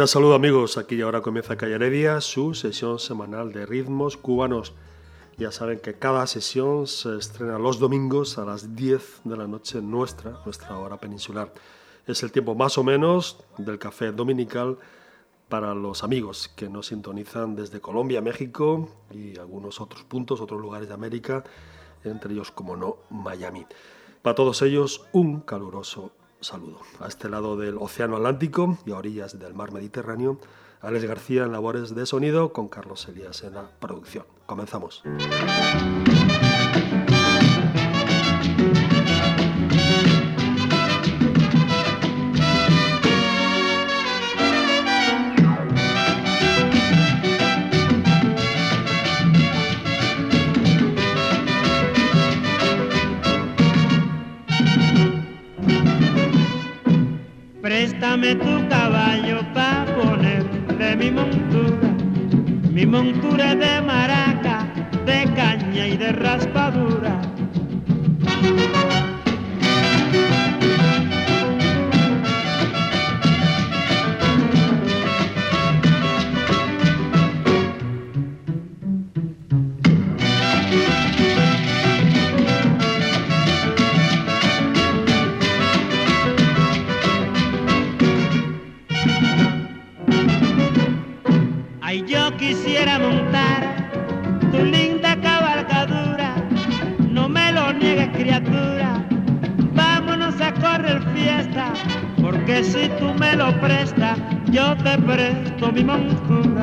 Cordial saludo amigos, aquí y ahora comienza Calle su sesión semanal de ritmos cubanos. Ya saben que cada sesión se estrena los domingos a las 10 de la noche nuestra, nuestra hora peninsular. Es el tiempo más o menos del café dominical para los amigos que nos sintonizan desde Colombia, México y algunos otros puntos, otros lugares de América, entre ellos, como no, Miami. Para todos ellos, un caluroso saludo. A este lado del Océano Atlántico y a orillas del Mar Mediterráneo, Alex García en labores de sonido con Carlos Elías en la producción. Comenzamos. Préstame tu caballo pa' ponerle mi montura, mi montura de maraca, de caña y de raspadura. Te presto mi mancura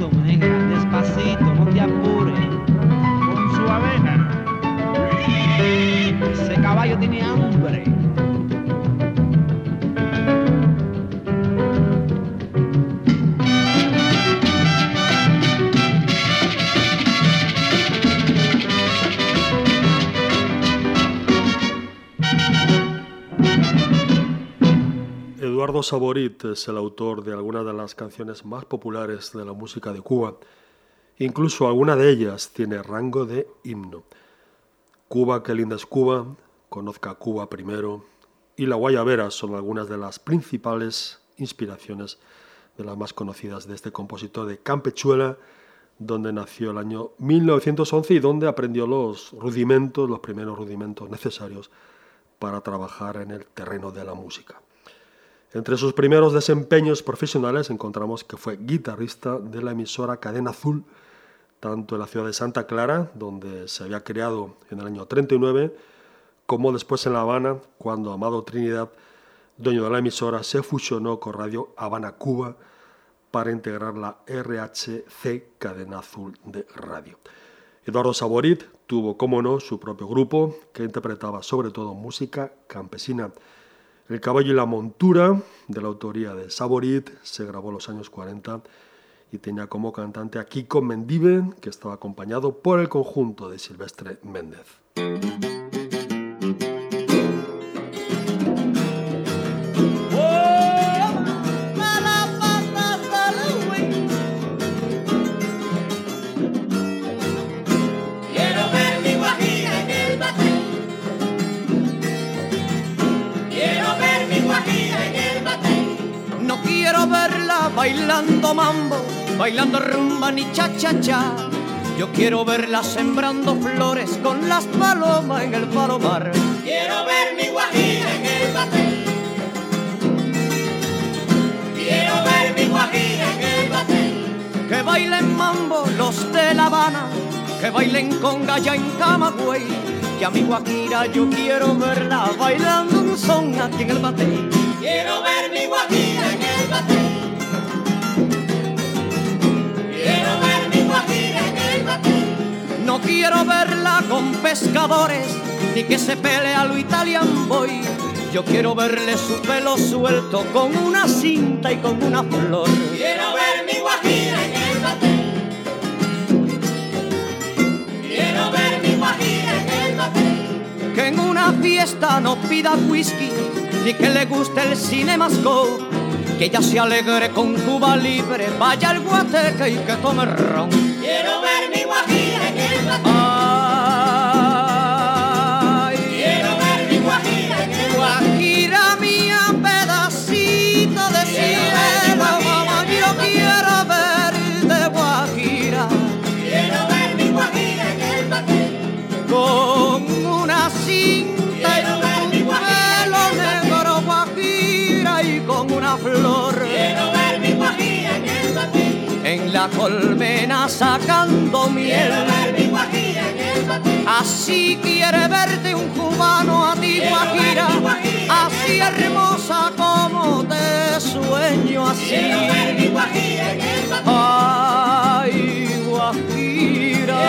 despacito, negra, despacito, no te apures. Con su avena. Ese caballo tiene hambre. Saborit es el autor de algunas de las canciones más populares de la música de Cuba. Incluso alguna de ellas tiene rango de himno. Cuba, qué linda es Cuba, Conozca Cuba primero y La Guayabera son algunas de las principales inspiraciones de las más conocidas de este compositor de Campechuela, donde nació el año 1911 y donde aprendió los rudimentos, los primeros rudimentos necesarios para trabajar en el terreno de la música. Entre sus primeros desempeños profesionales encontramos que fue guitarrista de la emisora Cadena Azul, tanto en la ciudad de Santa Clara, donde se había creado en el año 39, como después en La Habana, cuando Amado Trinidad, dueño de la emisora, se fusionó con Radio Habana Cuba para integrar la RHC Cadena Azul de Radio. Eduardo Saborit tuvo, como no, su propio grupo que interpretaba sobre todo música campesina. El caballo y la montura, de la autoría de Saborit, se grabó en los años 40 y tenía como cantante a Kiko Mendive, que estaba acompañado por el conjunto de Silvestre Méndez. Bailando mambo, bailando rumba ni cha cha cha. Yo quiero verla sembrando flores con las palomas en el palomar. Quiero ver mi guajira en el batel. Quiero ver mi guajira en el batel. Que bailen mambo los de La Habana, que bailen con galla en Camagüey. Que a mi guajira yo quiero verla bailando un son aquí en el batel. Quiero ver mi guajira No quiero verla con pescadores, ni que se pele a lo Italian Boy. Yo quiero verle su pelo suelto con una cinta y con una flor. Quiero ver mi guajira en el batel. Quiero ver mi guajira en el batel. Que en una fiesta no pida whisky, ni que le guste el cinemascope que ella se alegre con Cuba libre, vaya al guateque y que tome ron. Quiero ver mi guajira la colmena sacando miel. Así quiere verte un cubano a ti, Guajira, así hermosa como te sueño así. Ay, guajira.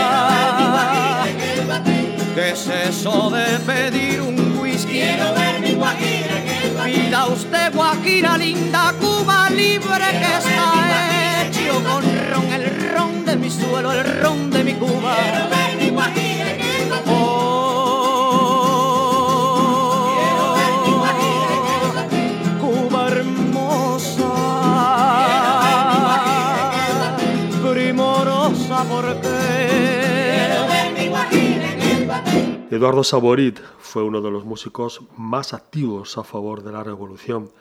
¿qué es eso de pedir un whisky? Quiero ver mi guajira Pida usted Guajira linda, Cuba libre que está hecho con ron, el ron de mi suelo, el ron de mi Cuba. Eduardo Saborit fue uno de los músicos más activos a favor de la revolución.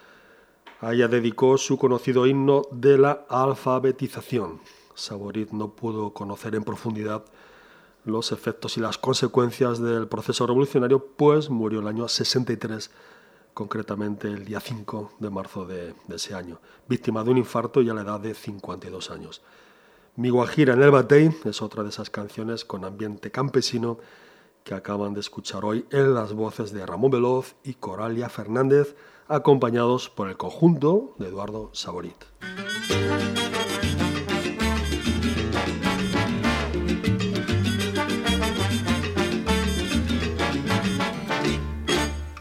A ella dedicó su conocido himno de la alfabetización. Saborit no pudo conocer en profundidad los efectos y las consecuencias del proceso revolucionario, pues murió el año 63, concretamente el día 5 de marzo de, ese año, víctima de un infarto y a la edad de 52 años. Mi Guajira en el Batey es otra de esas canciones con ambiente campesino que acaban de escuchar hoy en las voces de Ramón Veloz y Coralia Fernández, acompañados por el conjunto de Eduardo Saborit.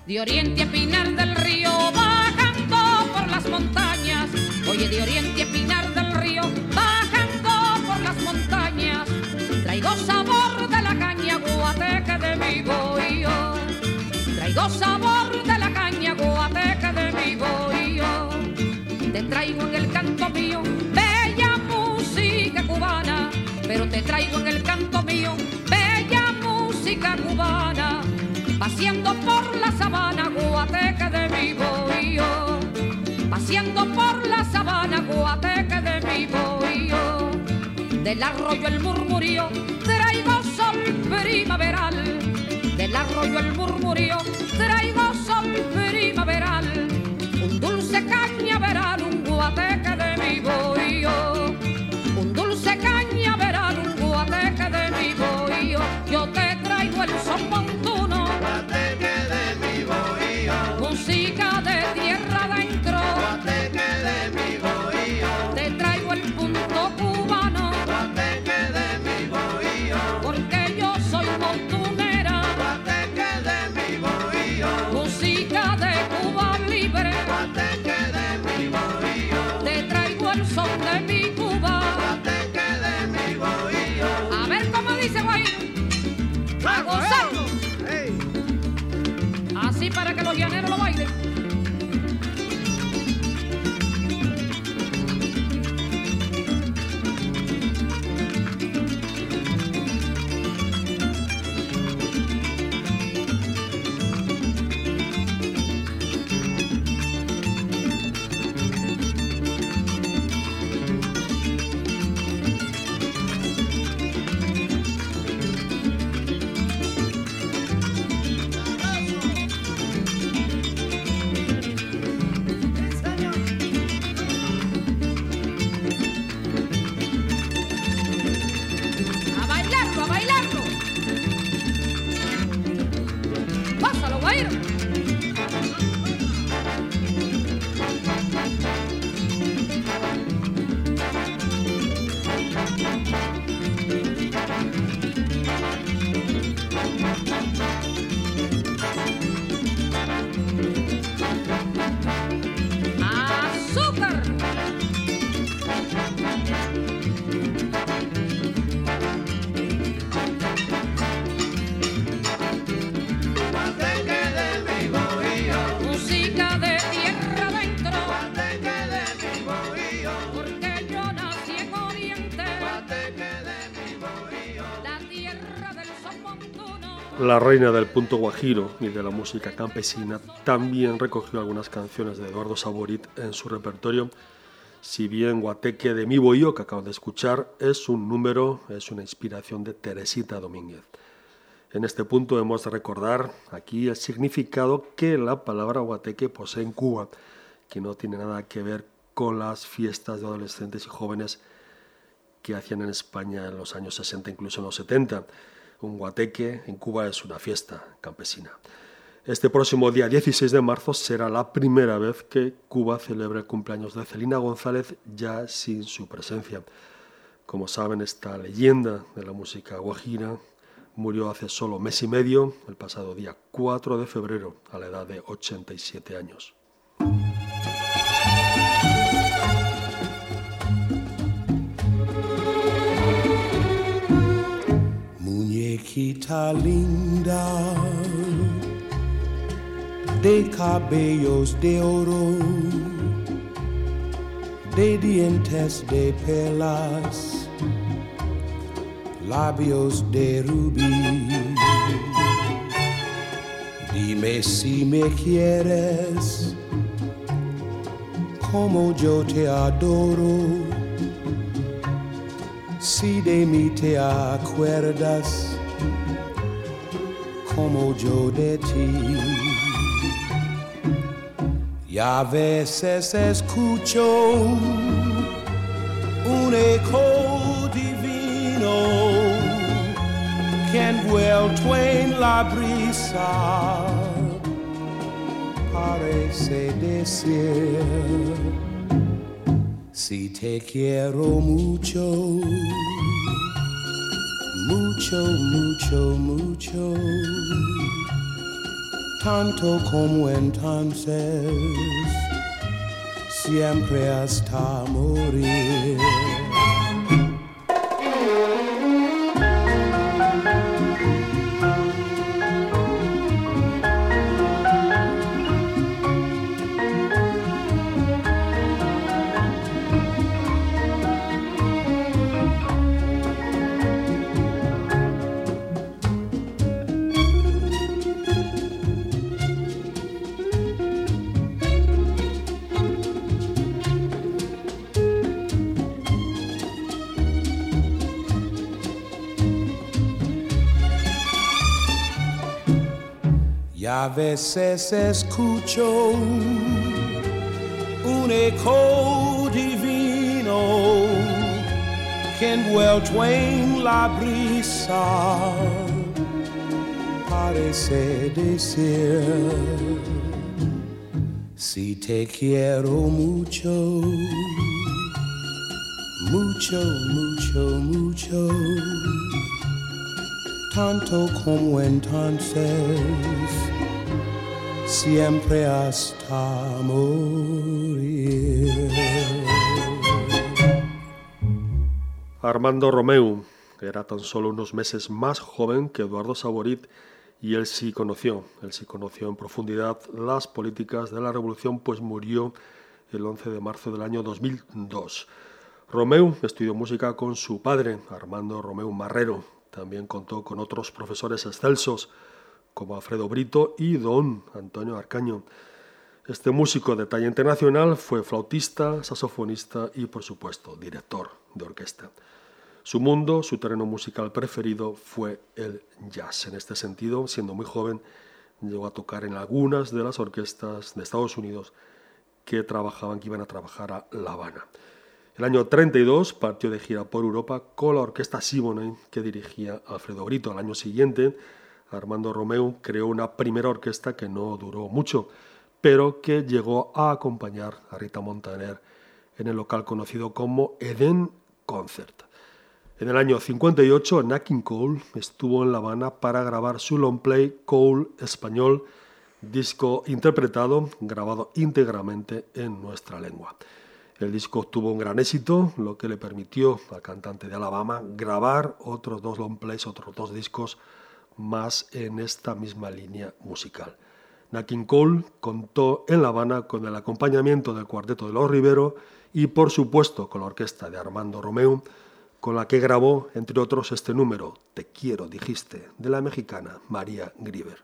De oriente a del Río, bajando por las montañas. Oye, de oriente en el canto mío bella música cubana paseando por la sabana guateque de mi bohío, paseando por la sabana guateque de mi bohío. Del arroyo el murmurio traigo sol primaveral. Del arroyo el murmurio traigo sol primaveral. Un dulce cañaveral, un guateque de mi bohío. Para que los llaneros lo bailen. La reina del punto guajiro y de la música campesina también recogió algunas canciones de Eduardo Saborit en su repertorio. Si bien Guateque de mi bohío, que acaban de escuchar, es un número, es una inspiración de Teresita Domínguez. En este punto hemos de recordar aquí el significado que la palabra guateque posee en Cuba, que no tiene nada que ver con las fiestas de adolescentes y jóvenes que hacían en España en los años 60, incluso en los 70. Un guateque en Cuba es una fiesta campesina. Este próximo día 16 de marzo será la primera vez que Cuba celebra el cumpleaños de Celina González ya sin su presencia. Como saben, esta leyenda de la música guajira murió hace solo mes y medio, el pasado día 4 de febrero, a la edad de 87 años. Linda de cabellos de oro, de dientes de perlas, labios de rubí. Dime si me quieres como yo te adoro si de mí te acuerdas como yo de ti. Y a veces escucho un eco divino que envuelto en la brisa parece decir si te quiero mucho, mucho, mucho, mucho, tanto como entonces, siempre hasta morir. A veces escucho un eco divino que envuelto en la brisa parece decir si te quiero mucho mucho mucho mucho tanto como entonces, siempre hasta morir. Armando Romeu era tan solo unos meses más joven que Eduardo Saborit y él sí conoció, él sí conoció en profundidad las políticas de la revolución, pues murió el 11 de marzo del año 2002. Romeu estudió música con su padre, Armando Romeu Marrero, también contó con otros profesores excelsos como Alfredo Brito y don Antonio Arcaño. Este músico de talla internacional fue flautista, saxofonista y, por supuesto, director de orquesta. Su mundo, su terreno musical preferido fue el jazz. En este sentido, siendo muy joven, llegó a tocar en algunas de las orquestas de Estados Unidos que trabajaban, que iban a trabajar a La Habana. El año 32 partió de gira por Europa con la orquesta Siboney que dirigía Alfredo Brito. Al año siguiente, Armando Romeu creó una primera orquesta que no duró mucho, pero que llegó a acompañar a Rita Montaner en el local conocido como Eden Concert. En el año 58, Nat King Cole estuvo en La Habana para grabar su long play Cole Español, disco interpretado, grabado íntegramente en nuestra lengua. El disco tuvo un gran éxito, lo que le permitió al cantante de Alabama grabar otros dos long plays, otros dos discos más en esta misma línea musical. Nakin Cole contó en La Habana con el acompañamiento del cuarteto de los Rivero y por supuesto con la orquesta de Armando Romeu, con la que grabó, entre otros, este número, Te quiero, dijiste, de la mexicana María Grieber.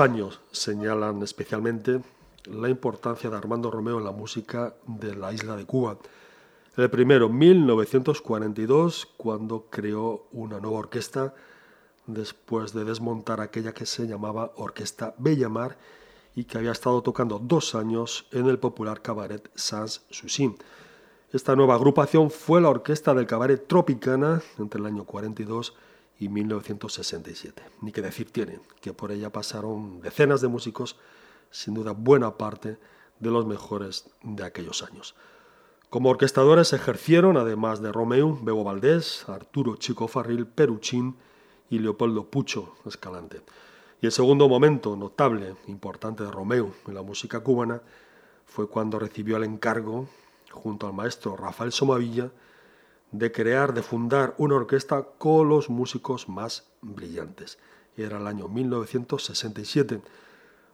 Años señalan especialmente la importancia de Armando Romeo en la música de la isla de Cuba. El primero, 1942, cuando creó una nueva orquesta después de desmontar aquella que se llamaba Orquesta Bellamar y que había estado tocando dos años en el popular cabaret Sans Souci. Esta nueva agrupación fue la orquesta del cabaret Tropicana entre el año 42 y 1967. Ni que decir tiene que por ella pasaron decenas de músicos, sin duda buena parte de los mejores de aquellos años. Como orquestadores ejercieron, además de Romeo, Bebo Valdés, Arturo Chico Farril, Peruchín y Leopoldo Pucho Escalante. Y el segundo momento notable, importante de Romeo en la música cubana fue cuando recibió el encargo, junto al maestro Rafael Somavilla, de crear, de fundar una orquesta con los músicos más brillantes. Era el año 1967.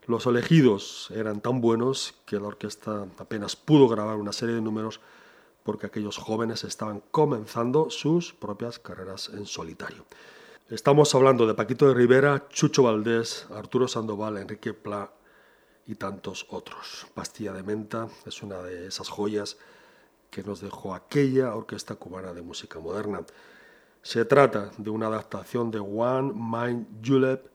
Los elegidos eran tan buenos que la orquesta apenas pudo grabar una serie de números porque aquellos jóvenes estaban comenzando sus propias carreras en solitario. Estamos hablando de Paquito de Rivera, Chucho Valdés, Arturo Sandoval, Enrique Pla y tantos otros. Pastilla de Menta es una de esas joyas que nos dejó aquella orquesta cubana de música moderna. Se trata de una adaptación de One Mind Julep,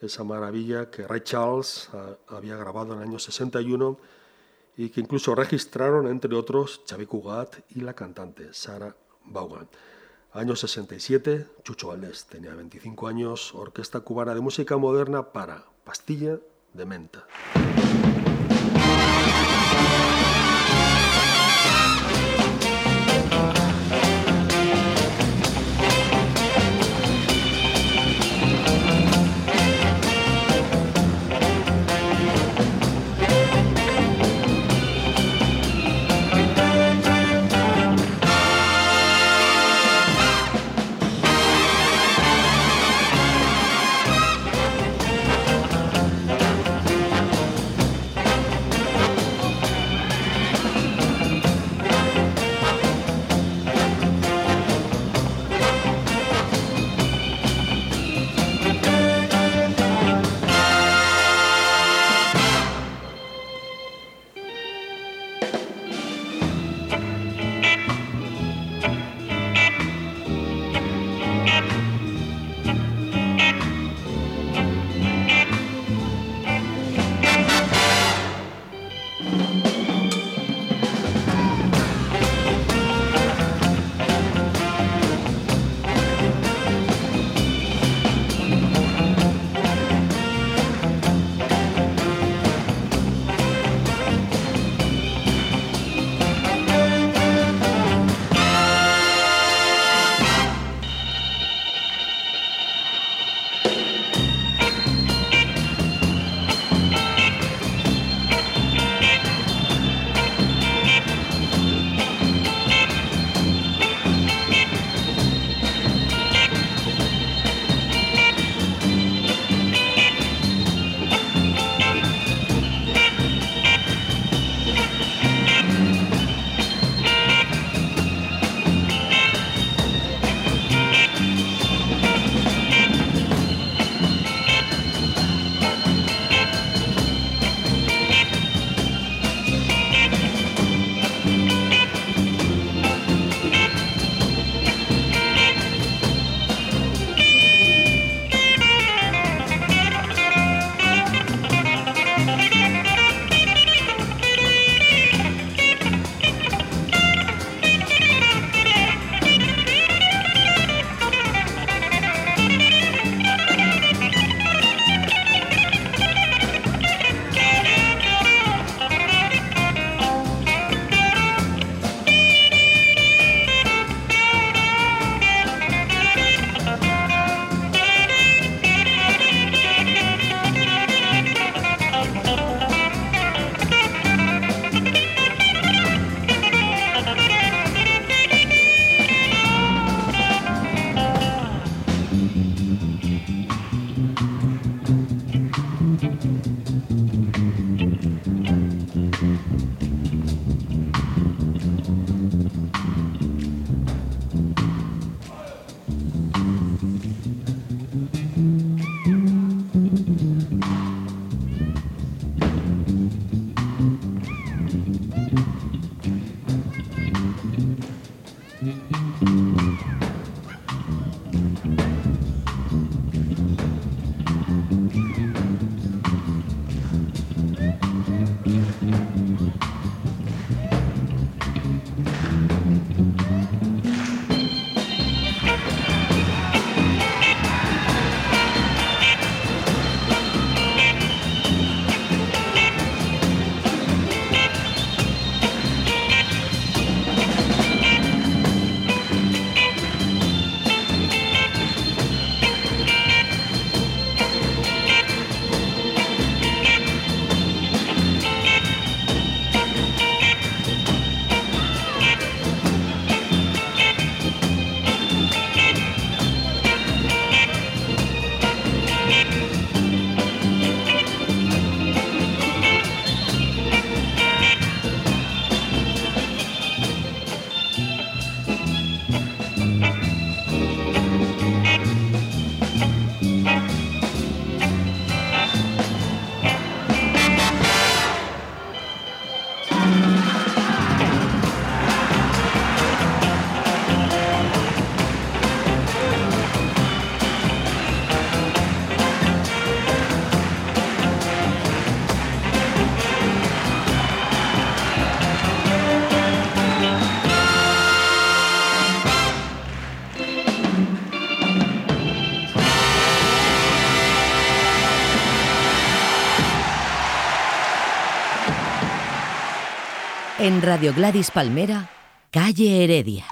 esa maravilla que Ray Charles ah, había grabado en el año 61 y que incluso registraron, entre otros, Xavi Cugat y la cantante Sarah Vaughan. Año 67, Chucho Valdés tenía 25 años, Orquesta Cubana de Música Moderna para Pastilla de Menta. En Radio Gladys Palmera, Calle Heredia.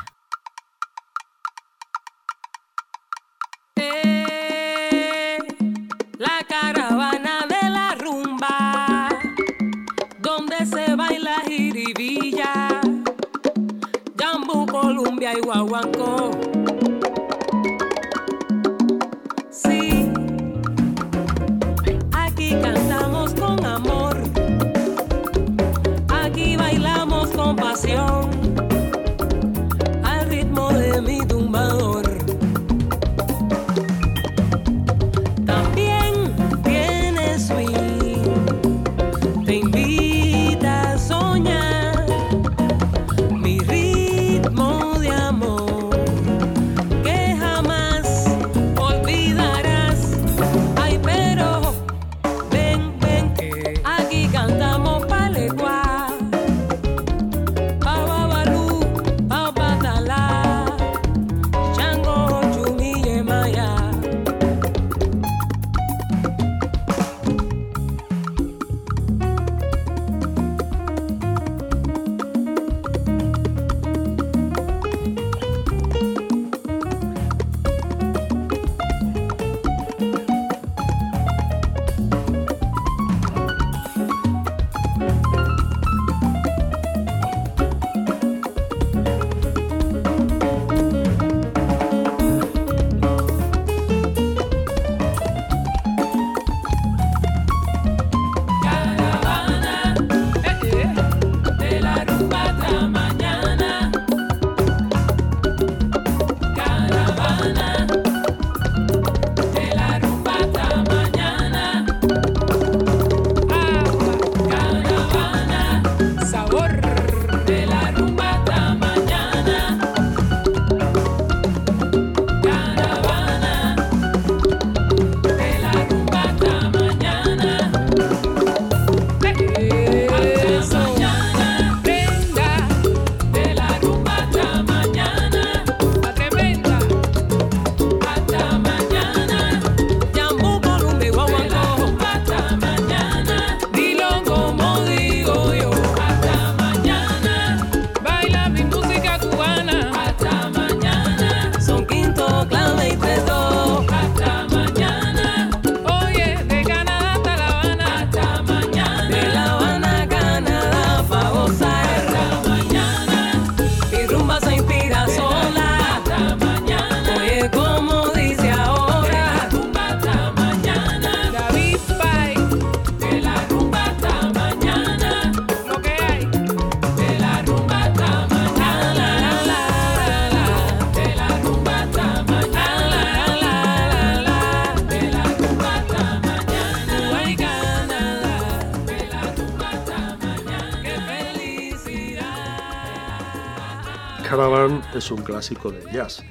Es un clásico del jazz.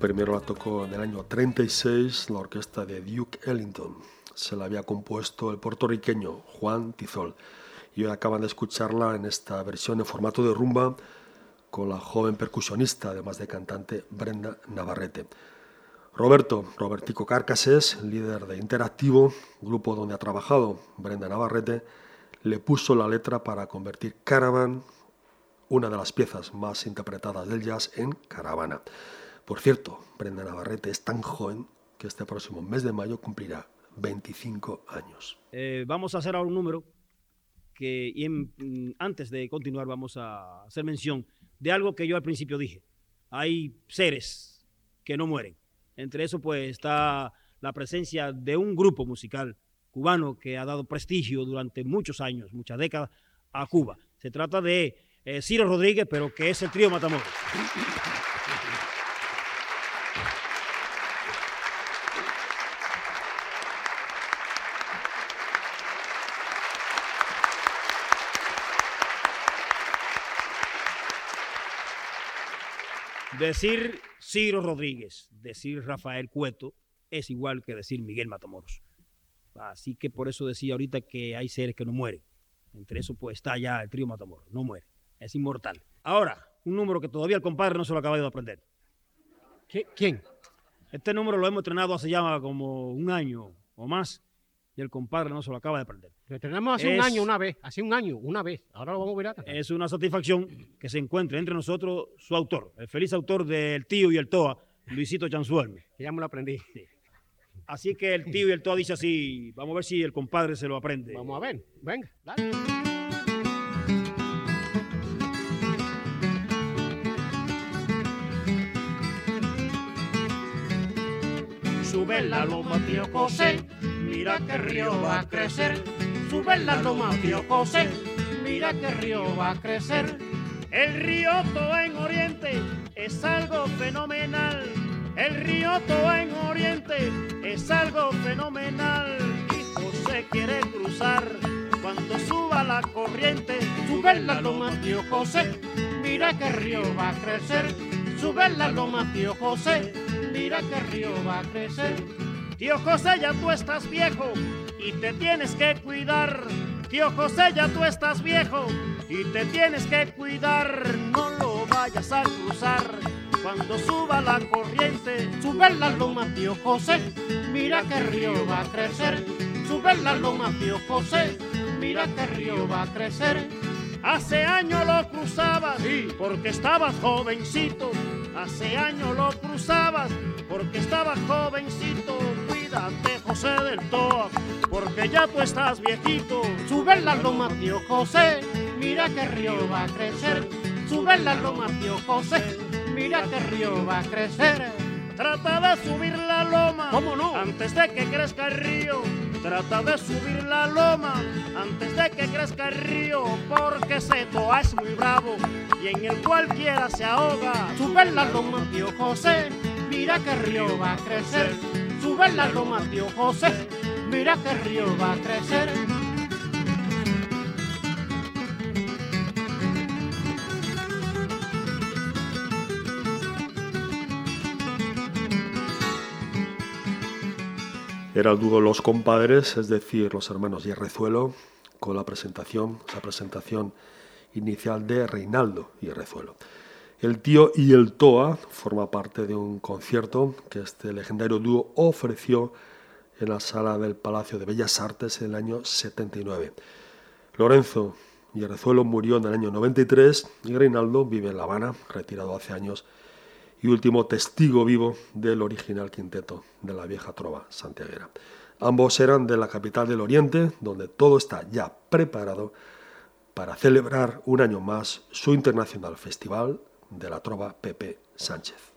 Primero la tocó en el año 36 la orquesta de Duke Ellington. Se la había compuesto el puertorriqueño Juan Tizol. Y hoy acaban de escucharla en esta versión en formato de rumba con la joven percusionista, además de cantante, Brenda Navarrete. Roberto, Robertico Carcases, líder de Interactivo, grupo donde ha trabajado Brenda Navarrete, le puso la letra para convertir Caravan, una de las piezas más interpretadas del jazz, en Caravana. Por cierto, Brenda Navarrete es tan joven que este próximo mes de mayo cumplirá 25 años. Eh, vamos a hacer ahora un número que mm, antes de continuar vamos a hacer mención de algo que yo al principio dije. Hay seres que no mueren. Entre eso pues está la presencia de un grupo musical cubano que ha dado prestigio durante muchos años, muchas décadas, a Cuba. Se trata de eh, Ciro Rodríguez, pero que es el trío Matamoros. Decir Ciro Rodríguez, decir Rafael Cueto, es igual que decir Miguel Matamoros. Así que por eso decía ahorita que hay seres que no mueren. Entre eso pues está ya el trío Matamoros, no muere, es inmortal. Ahora, un número que todavía el compadre no se lo acaba de aprender. ¿Quién? Este número lo hemos entrenado hace ya como un año o más y el compadre no se lo acaba de aprender. Lo tenemos hace un año una vez, hace un año una vez. Ahora lo vamos a ver acá. Es una satisfacción que se encuentre entre nosotros su autor, el feliz autor del tío y el Toa, Luisito Chansuelme. Que ya me lo aprendí. Así que el tío y el Toa dice así, vamos a ver si el compadre se lo aprende. Vamos a ver, venga, dale. Sube la loma, tío José, mira que río va a crecer. Sube la loma, tío José, mira que río va a crecer. El río Toa en Oriente es algo fenomenal. El río Toa en Oriente es algo fenomenal. Y José quiere cruzar cuando suba la corriente. Sube la loma, tío José, mira que río va a crecer. Sube la loma, tío José, mira que río va a crecer. Tío José, ya tú estás viejo y te tienes que cuidar. Tío José, ya tú estás viejo y te tienes que cuidar. No lo vayas a cruzar cuando suba la corriente. Sube la loma, tío José, mira que río va a crecer. Sube la loma, tío José, mira que río va a crecer. Hace años lo cruzabas porque estabas jovencito. Hace años lo cruzabas porque estabas jovencito. Cuídate, José del Toa, porque ya tú estás viejito. Sube la loma, tío José, mira que río va a crecer. Sube la loma, tío José, mira que río va a crecer. Trata de subir la loma. ¿Cómo no? Antes de que crezca el río. Trata de subir la loma antes de que crezca el río. Porque ese toa es muy bravo y en el cualquiera se ahoga. Sube la loma, tío José, mira que río va a crecer. Sube la loma, tío José, mira que río va a crecer. Era el dúo Los Compadres, es decir, los hermanos Yerrezuelo, con la presentación, presentación inicial de Reinaldo Yerrezuelo. El tío y el Toa forma parte de un concierto que este legendario dúo ofreció en la sala del Palacio de Bellas Artes en el año 79. Lorenzo Yerrezuelo murió en el año 93 y Reinaldo vive en La Habana, retirado hace años, y último testigo vivo del original quinteto de la vieja trova santiaguera. Ambos eran de la capital del Oriente, donde todo está ya preparado para celebrar un año más su internacional festival de la trova Pepe Sánchez.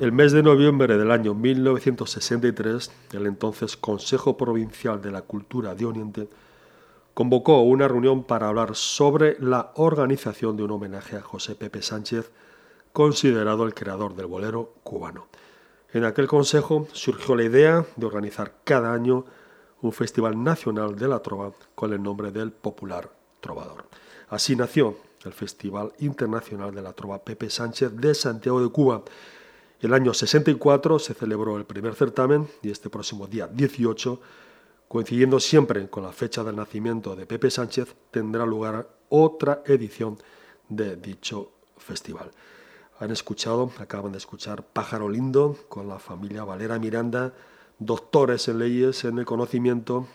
El mes de noviembre del año 1963, el entonces Consejo Provincial de la Cultura de Oriente convocó una reunión para hablar sobre la organización de un homenaje a José Pepe Sánchez, considerado el creador del bolero cubano. En aquel consejo surgió la idea de organizar cada año un festival nacional de la trova con el nombre del popular trovador. Así nació el Festival Internacional de la Trova Pepe Sánchez de Santiago de Cuba. El año 64 se celebró el primer certamen y este próximo día 18, coincidiendo siempre con la fecha del nacimiento de Pepe Sánchez, tendrá lugar otra edición de dicho festival. Han escuchado, acaban de escuchar Pájaro Lindo con la familia Valera Miranda, doctores en leyes, en el conocimiento,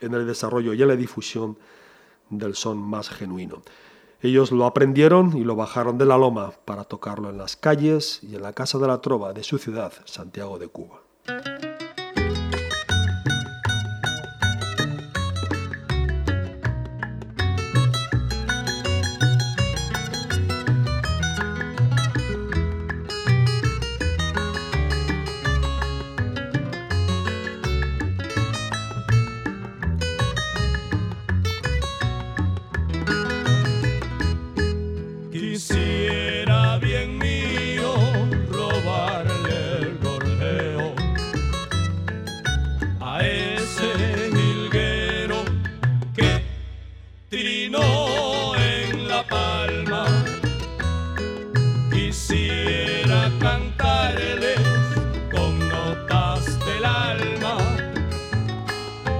en el desarrollo y en la difusión del son más genuino. Ellos lo aprendieron y lo bajaron de la loma para tocarlo en las calles y en la Casa de la Trova de su ciudad, Santiago de Cuba.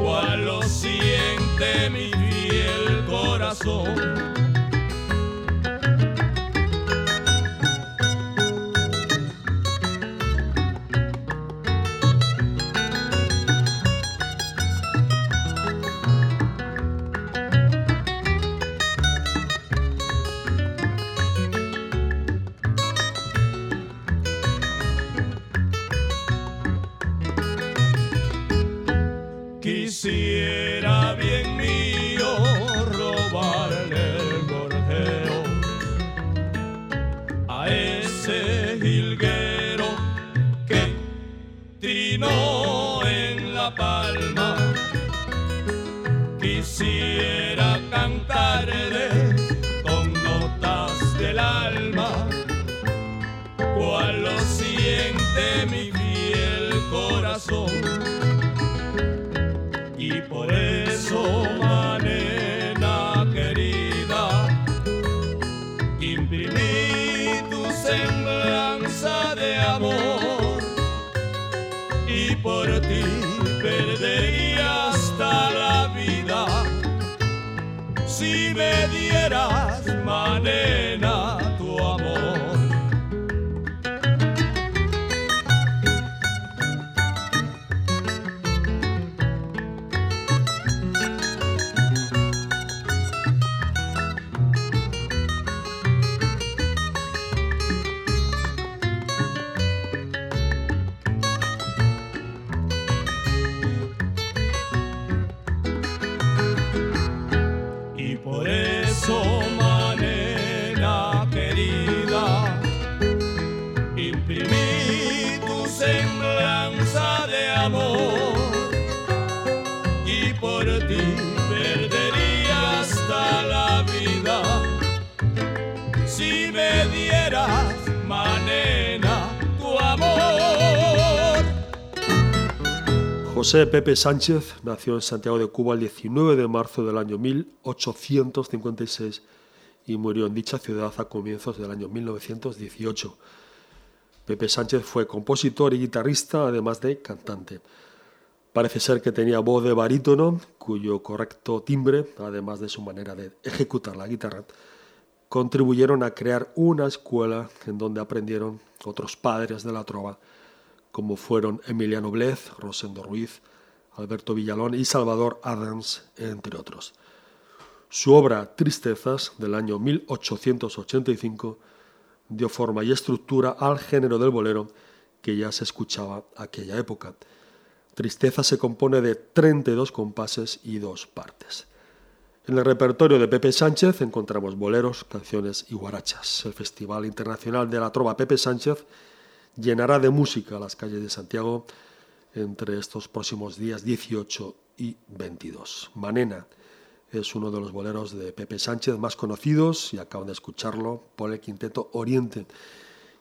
Cual lo siente mi fiel corazón. José Pepe Sánchez nació en Santiago de Cuba el 19 de marzo del año 1856 y murió en dicha ciudad a comienzos del año 1918. Pepe Sánchez fue compositor y guitarrista, además de cantante. Parece ser que tenía voz de barítono, cuyo correcto timbre, además de su manera de ejecutar la guitarra, contribuyeron a crear una escuela en donde aprendieron otros padres de la trova, como fueron Emiliano Blez, Rosendo Ruiz, Alberto Villalón y Salvador Adams, entre otros. Su obra Tristezas, del año 1885, dio forma y estructura al género del bolero que ya se escuchaba aquella época. Tristeza se compone de 32 compases y dos partes. En el repertorio de Pepe Sánchez encontramos boleros, canciones y guarachas. El Festival Internacional de la Trova Pepe Sánchez llenará de música las calles de Santiago entre estos próximos días 18 y 22. Manena es uno de los boleros de Pepe Sánchez más conocidos y acaban de escucharlo por el Quinteto Oriente.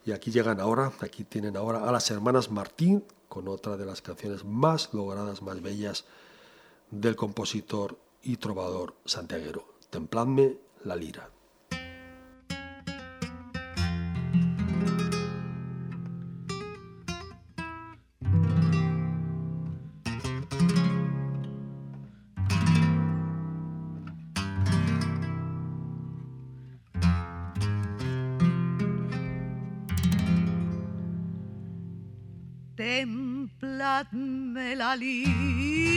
Y aquí llegan ahora, aquí tienen ahora a las hermanas Martín con otra de las canciones más logradas, más bellas del compositor y trovador santiaguero. Templadme la lira. Templadme la lira,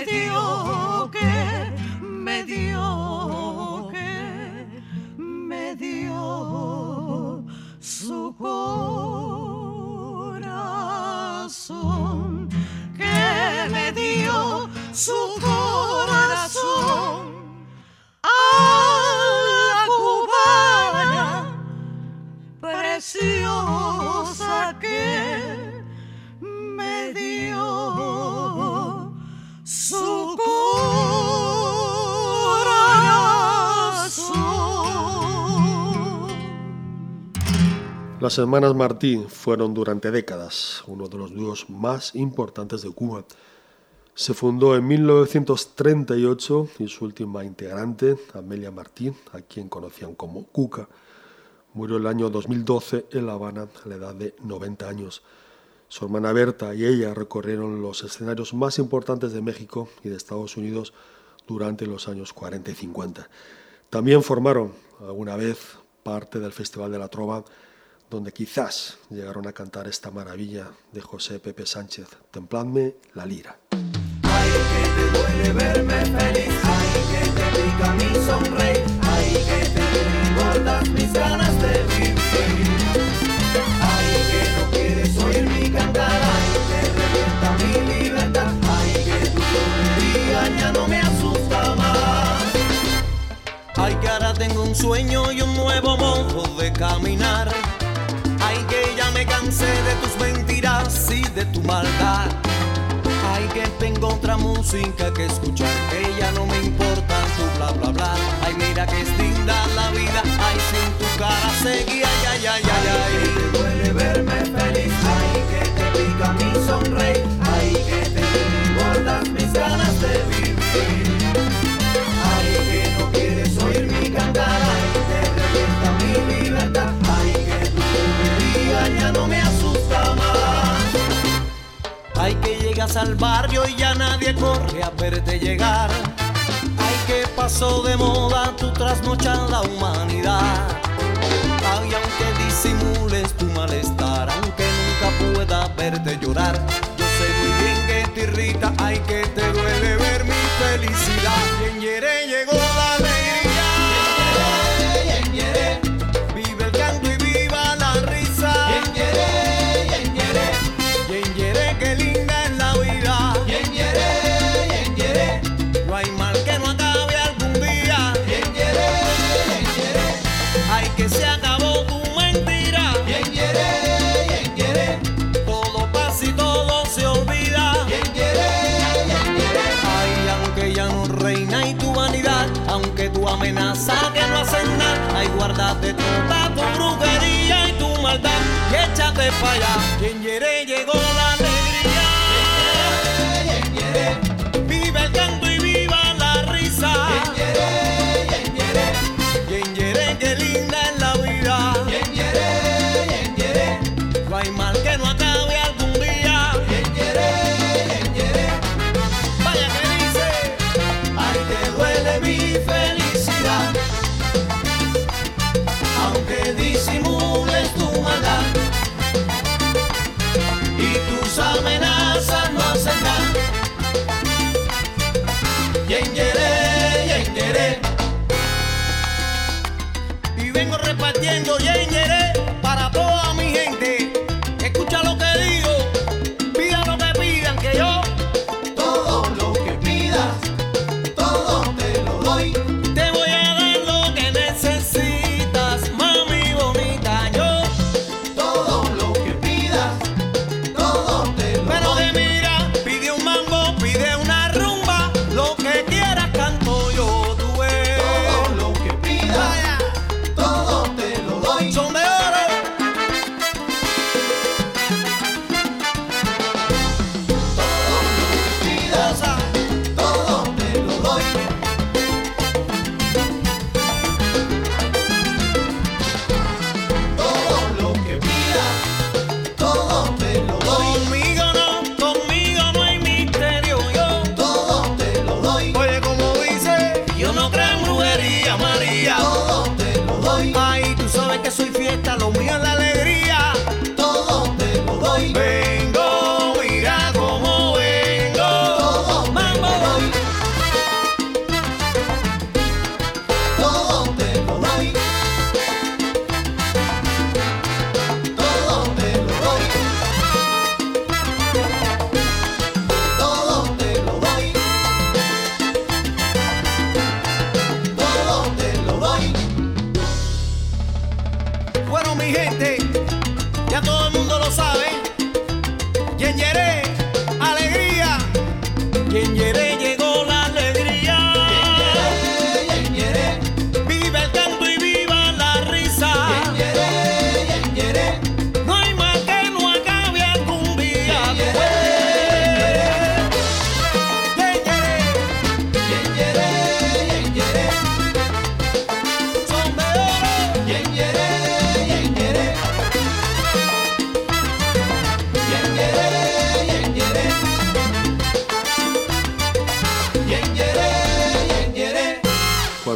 me dio Las hermanas Martí fueron durante décadas uno de los dúos más importantes de Cuba. Se fundó en 1938 y su última integrante, Amelia Martí, a quien conocían como Cuca, murió el año 2012 en La Habana a la edad de 90 años. Su hermana Berta y ella recorrieron los escenarios más importantes de México y de Estados Unidos durante los años 40 y 50. También formaron alguna vez parte del Festival de la Trova donde quizás llegaron a cantar esta maravilla de José Pepe Sánchez, Templadme la lira. Ay, que te duele verme feliz, ay, que te pica mi sonreír, ay, que te engordas mis ganas de vivir. Ay, que no quieres oír mi cantar, ay, te revienta mi libertad, ay, que tu tontería ya no me asusta más. Ay, que ahora tengo un sueño y un nuevo modo de caminar. Cansé de tus mentiras y de tu maldad. Ay, que tengo otra música que escuchar, que ya no me importa tu bla bla bla. Ay, mira que es linda la vida, ay, sin tu cara seguía, ay, ay, ay, ay, ay. Al barrio y ya nadie corre a verte llegar. Ay, que pasó de moda tu trasnochada humanidad. Ay, aunque disimules tu malestar, aunque nunca pueda verte llorar. Yo sé muy bien que te irrita, ay, que te duele ver mi felicidad. Hiere amenaza que no hacen nada. Ay, guárdate toda tu brujería y tu maldad y échate para allá. Quien llegó vengo repartiendo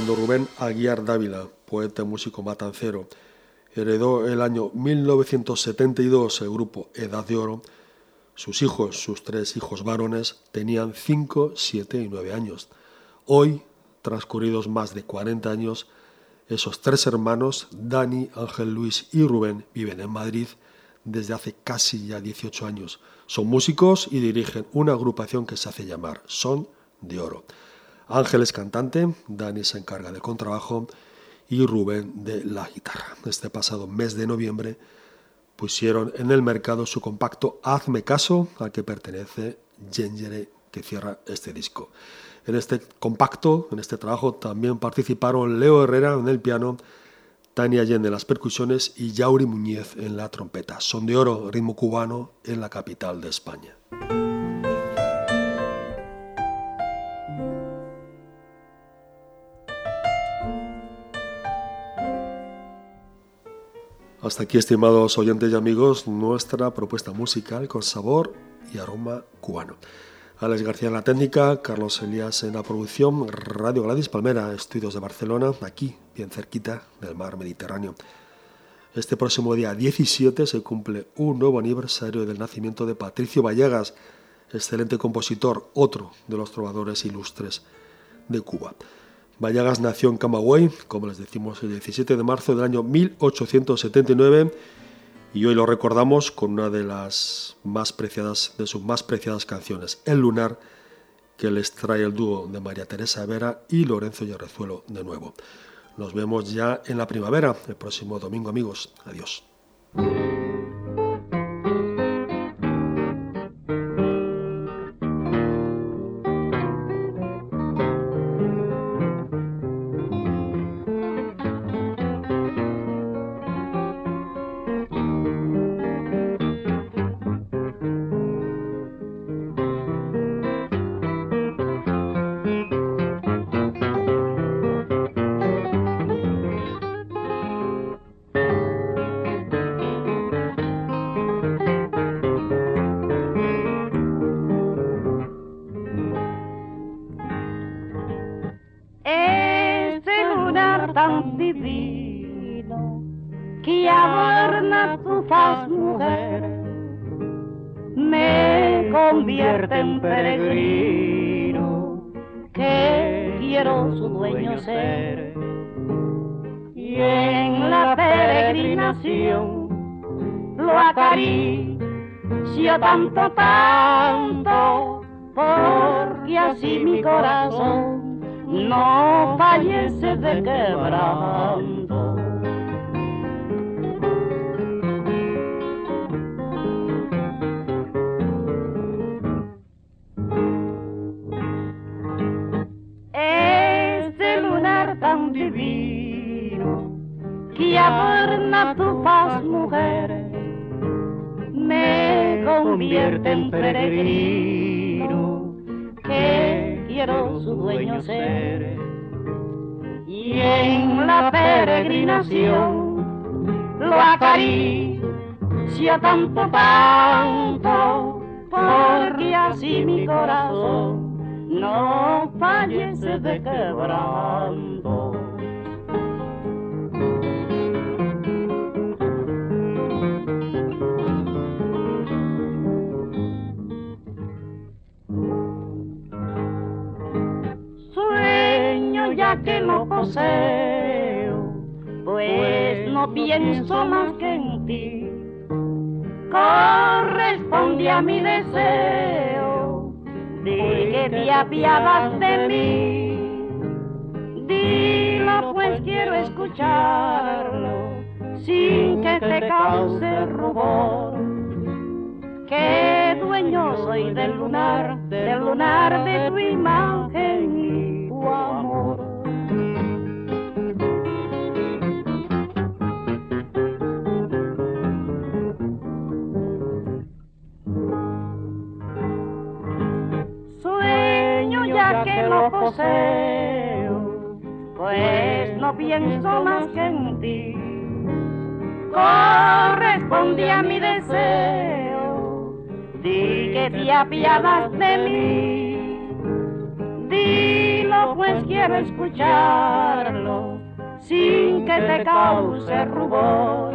cuando Rubén Aguiar Dávila, poeta y músico matancero, heredó el año 1972 el grupo Edad de Oro, sus hijos, sus tres hijos varones, tenían 5, 7 y 9 años. Hoy, transcurridos más de 40 años, esos tres hermanos, Dani, Ángel Luis y Rubén, viven en Madrid desde hace casi ya 18 años. Son músicos y dirigen una agrupación que se hace llamar Son de Oro. Ángel es cantante, Dani se encarga del contrabajo y Rubén de la guitarra. Este pasado mes de noviembre pusieron en el mercado su compacto Hazme caso, al que pertenece Gengere, que cierra este disco. En este compacto, en este trabajo, también participaron Leo Herrera en el piano, Tania Allende en las percusiones y Yauri Muñiz en la trompeta. Son de oro, ritmo cubano en la capital de España. Hasta aquí, estimados oyentes y amigos, nuestra propuesta musical con sabor y aroma cubano. Alex García en la técnica, Carlos Elías en la producción, Radio Gladys Palmera, estudios de Barcelona, aquí, bien cerquita del mar Mediterráneo. Este próximo día 17 se cumple un nuevo aniversario del nacimiento de Patricio Vallegas, excelente compositor, otro de los trovadores ilustres de Cuba. Vallegas nació en Camagüey, como les decimos, el 17 de marzo del año 1879 y hoy lo recordamos con una de las más preciadas de sus más preciadas canciones, El Lunar, que les trae el dúo de María Teresa Vera y Lorenzo Yarrezuelo de nuevo. Nos vemos ya en la primavera, el próximo domingo, amigos. Adiós. Su dueño ser. Y en la peregrinación lo acaricio tanto, tanto, porque así mi corazón no fallece de quebranto. Que lo poseo, pues no pienso más que en ti. Corresponde a mi deseo de que te apiadas de mí. Dilo pues quiero escucharlo sin que te cause rubor. Que dueño soy del lunar, del lunar de tu imagen poseo, pues no pienso más que en ti. Corresponde a mi deseo, di que te apiadas de mí. Dilo pues quiero escucharlo sin que te cause rubor.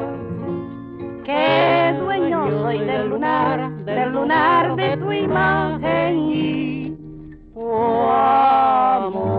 Que dueño soy del lunar, del lunar de tu imagen. amor.